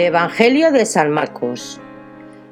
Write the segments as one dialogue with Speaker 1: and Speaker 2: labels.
Speaker 1: Evangelio de San Marcos.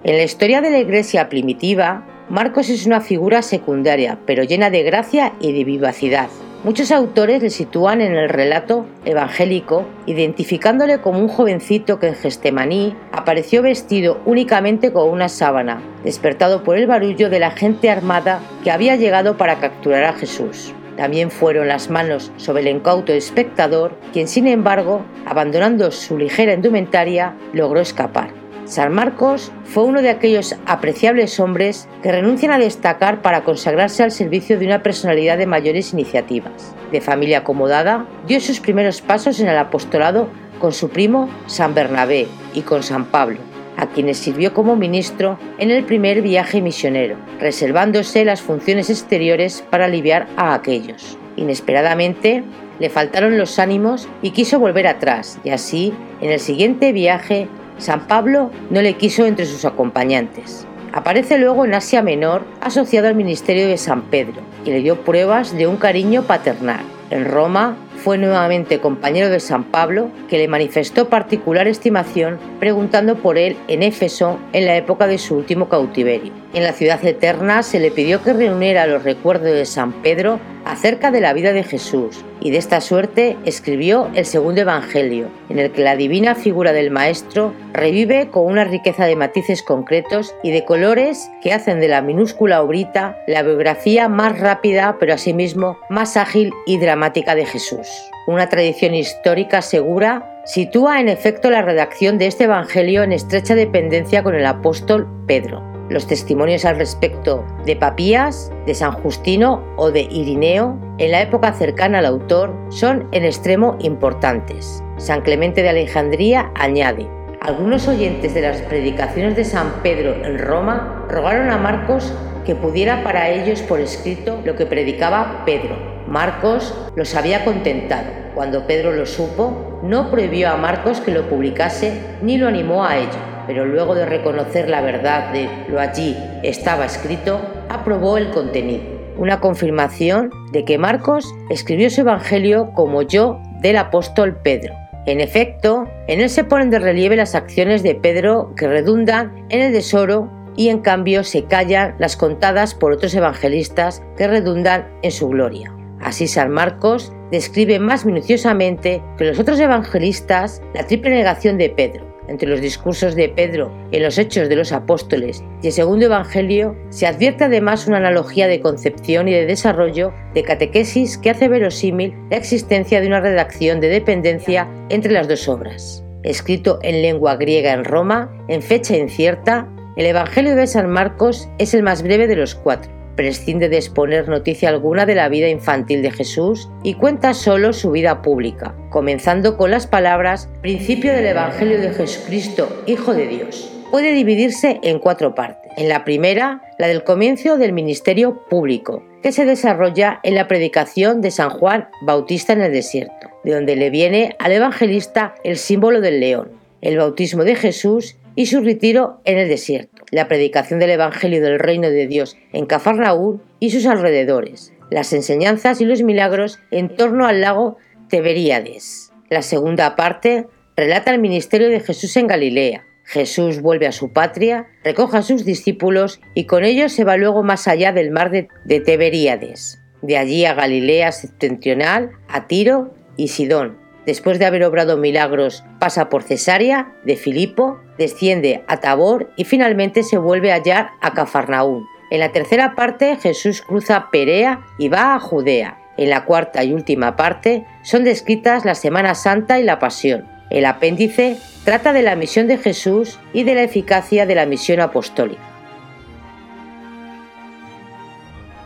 Speaker 1: En la historia de la iglesia primitiva, Marcos es una figura secundaria, pero llena de gracia y de vivacidad. Muchos autores le sitúan en el relato evangélico, identificándole como un jovencito que en Gestemaní apareció vestido únicamente con una sábana, despertado por el barullo de la gente armada que había llegado para capturar a Jesús. También fueron las manos sobre el incauto espectador, quien sin embargo, abandonando su ligera indumentaria, logró escapar. San Marcos fue uno de aquellos apreciables hombres que renuncian a destacar para consagrarse al servicio de una personalidad de mayores iniciativas. De familia acomodada, dio sus primeros pasos en el apostolado con su primo San Bernabé y con San Pablo a quienes sirvió como ministro en el primer viaje misionero, reservándose las funciones exteriores para aliviar a aquellos. Inesperadamente, le faltaron los ánimos y quiso volver atrás, y así, en el siguiente viaje, San Pablo no le quiso entre sus acompañantes. Aparece luego en Asia Menor asociado al ministerio de San Pedro y le dio pruebas de un cariño paternal. En Roma fue nuevamente compañero de San Pablo, que le manifestó particular estimación preguntando por él en Éfeso en la época de su último cautiverio. En la ciudad eterna se le pidió que reuniera los recuerdos de San Pedro acerca de la vida de Jesús, y de esta suerte escribió el segundo Evangelio, en el que la divina figura del Maestro revive con una riqueza de matices concretos y de colores que hacen de la minúscula obrita la biografía más rápida, pero asimismo más ágil y dramática de Jesús. Una tradición histórica segura sitúa en efecto la redacción de este Evangelio en estrecha dependencia con el apóstol Pedro. Los testimonios al respecto de Papías, de San Justino o de Irineo en la época cercana al autor son en extremo importantes. San Clemente de Alejandría añade, algunos oyentes de las predicaciones de San Pedro en Roma rogaron a Marcos que pudiera para ellos por escrito lo que predicaba Pedro. Marcos los había contentado. Cuando Pedro lo supo, no prohibió a Marcos que lo publicase ni lo animó a ello, pero luego de reconocer la verdad de lo allí estaba escrito, aprobó el contenido. Una confirmación de que Marcos escribió su Evangelio como yo del apóstol Pedro. En efecto, en él se ponen de relieve las acciones de Pedro que redundan en el tesoro y en cambio se callan las contadas por otros evangelistas que redundan en su gloria. Así San Marcos describe más minuciosamente que los otros evangelistas la triple negación de Pedro. Entre los discursos de Pedro en los Hechos de los Apóstoles y el segundo Evangelio se advierte además una analogía de concepción y de desarrollo de catequesis que hace verosímil la existencia de una redacción de dependencia entre las dos obras. Escrito en lengua griega en Roma, en fecha incierta, el Evangelio de San Marcos es el más breve de los cuatro. Prescinde de exponer noticia alguna de la vida infantil de Jesús y cuenta solo su vida pública, comenzando con las palabras Principio del Evangelio de Jesucristo, Hijo de Dios. Puede dividirse en cuatro partes. En la primera, la del comienzo del ministerio público, que se desarrolla en la predicación de San Juan Bautista en el desierto, de donde le viene al evangelista el símbolo del león, el bautismo de Jesús y su retiro en el desierto, la predicación del Evangelio del Reino de Dios en Cafarnaúm y sus alrededores, las enseñanzas y los milagros en torno al lago Teberíades. La segunda parte relata el ministerio de Jesús en Galilea. Jesús vuelve a su patria, recoge a sus discípulos y con ellos se va luego más allá del mar de, de. De allí a Galilea septentrional, a Tiro y Sidón, Después de haber obrado milagros, pasa por Cesarea de Filipo, desciende a Tabor y finalmente se vuelve a hallar a Cafarnaún. En la tercera parte Jesús cruza Perea y va a Judea. En la cuarta y última parte son descritas la Semana Santa y la Pasión. El apéndice trata de la misión de Jesús y de la eficacia de la misión apostólica.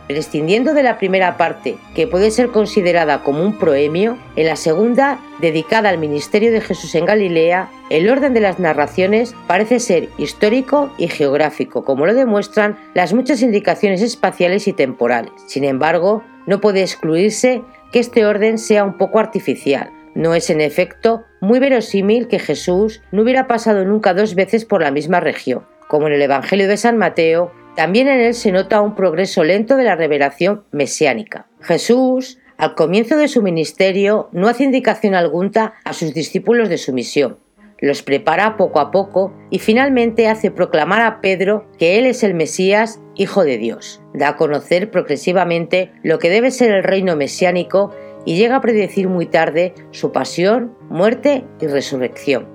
Speaker 1: Prescindiendo de la primera parte, que puede ser considerada como un proemio, en la segunda, dedicada al ministerio de Jesús en Galilea, el orden de las narraciones parece ser histórico y geográfico, como lo demuestran las muchas indicaciones espaciales y temporales. Sin embargo, no puede excluirse que este orden sea un poco artificial. No es en efecto muy verosímil que Jesús no hubiera pasado nunca dos veces por la misma región, como en el Evangelio de San Mateo también en él se nota un progreso lento de la revelación mesiánica. Jesús, al comienzo de su ministerio, no hace indicación alguna a sus discípulos de su misión. los prepara poco a poco y finalmente hace proclamar a Pedro que él es el Mesías, Hijo de Dios. Da a conocer progresivamente lo que debe ser el reino mesiánico y llega a predecir muy tarde su pasión, muerte y resurrección.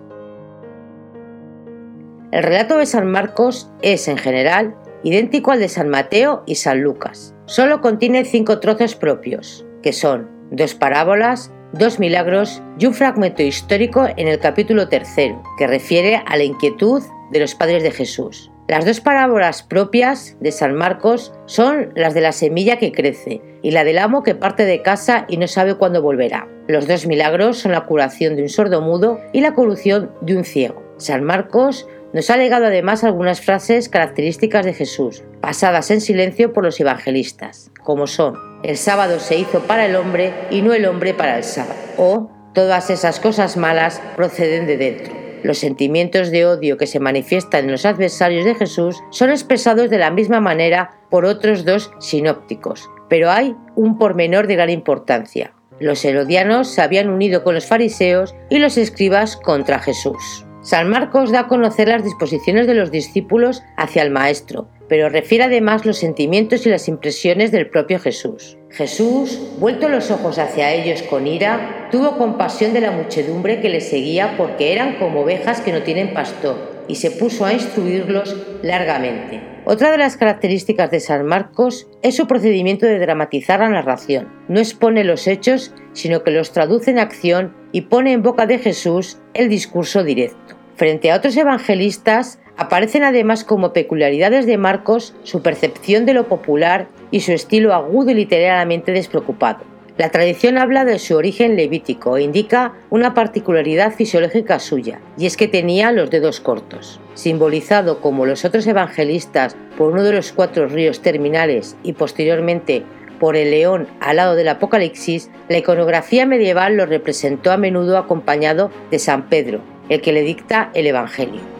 Speaker 1: El relato de San Marcos es, en general, idéntico al de San Mateo y San Lucas. Solo contiene cinco trozos propios, que son dos parábolas, dos milagros y un fragmento histórico en el capítulo tercero, que refiere a la inquietud de los padres de Jesús. Las dos parábolas propias de San Marcos son las de la semilla que crece y la del amo que parte de casa y no sabe cuándo volverá. Los dos milagros son la curación de un sordo mudo y la colusión de un ciego. San Marcos nos ha legado además algunas frases características de Jesús, pasadas en silencio por los evangelistas, como son, el sábado se hizo para el hombre y no el hombre para el sábado, o todas esas cosas malas proceden de dentro. Los sentimientos de odio que se manifiestan en los adversarios de Jesús son expresados de la misma manera por otros dos sinópticos, pero hay un pormenor de gran importancia. Los herodianos se habían unido con los fariseos y los escribas contra Jesús. San Marcos da a conocer las disposiciones de los discípulos hacia el Maestro, pero refiere además los sentimientos y las impresiones del propio Jesús. Jesús, vuelto los ojos hacia ellos con ira, tuvo compasión de la muchedumbre que le seguía porque eran como ovejas que no tienen pastor, y se puso a instruirlos largamente. Otra de las características de San Marcos es su procedimiento de dramatizar la narración. No expone los hechos, sino que los traduce en acción y pone en boca de Jesús el discurso directo. Frente a otros evangelistas, aparecen además como peculiaridades de Marcos su percepción de lo popular y su estilo agudo y literariamente despreocupado. La tradición habla de su origen levítico e indica una particularidad fisiológica suya, y es que tenía los dedos cortos. Simbolizado como los otros evangelistas por uno de los cuatro ríos terminales y posteriormente por el león al lado del Apocalipsis, la iconografía medieval lo representó a menudo acompañado de San Pedro, el que le dicta el Evangelio.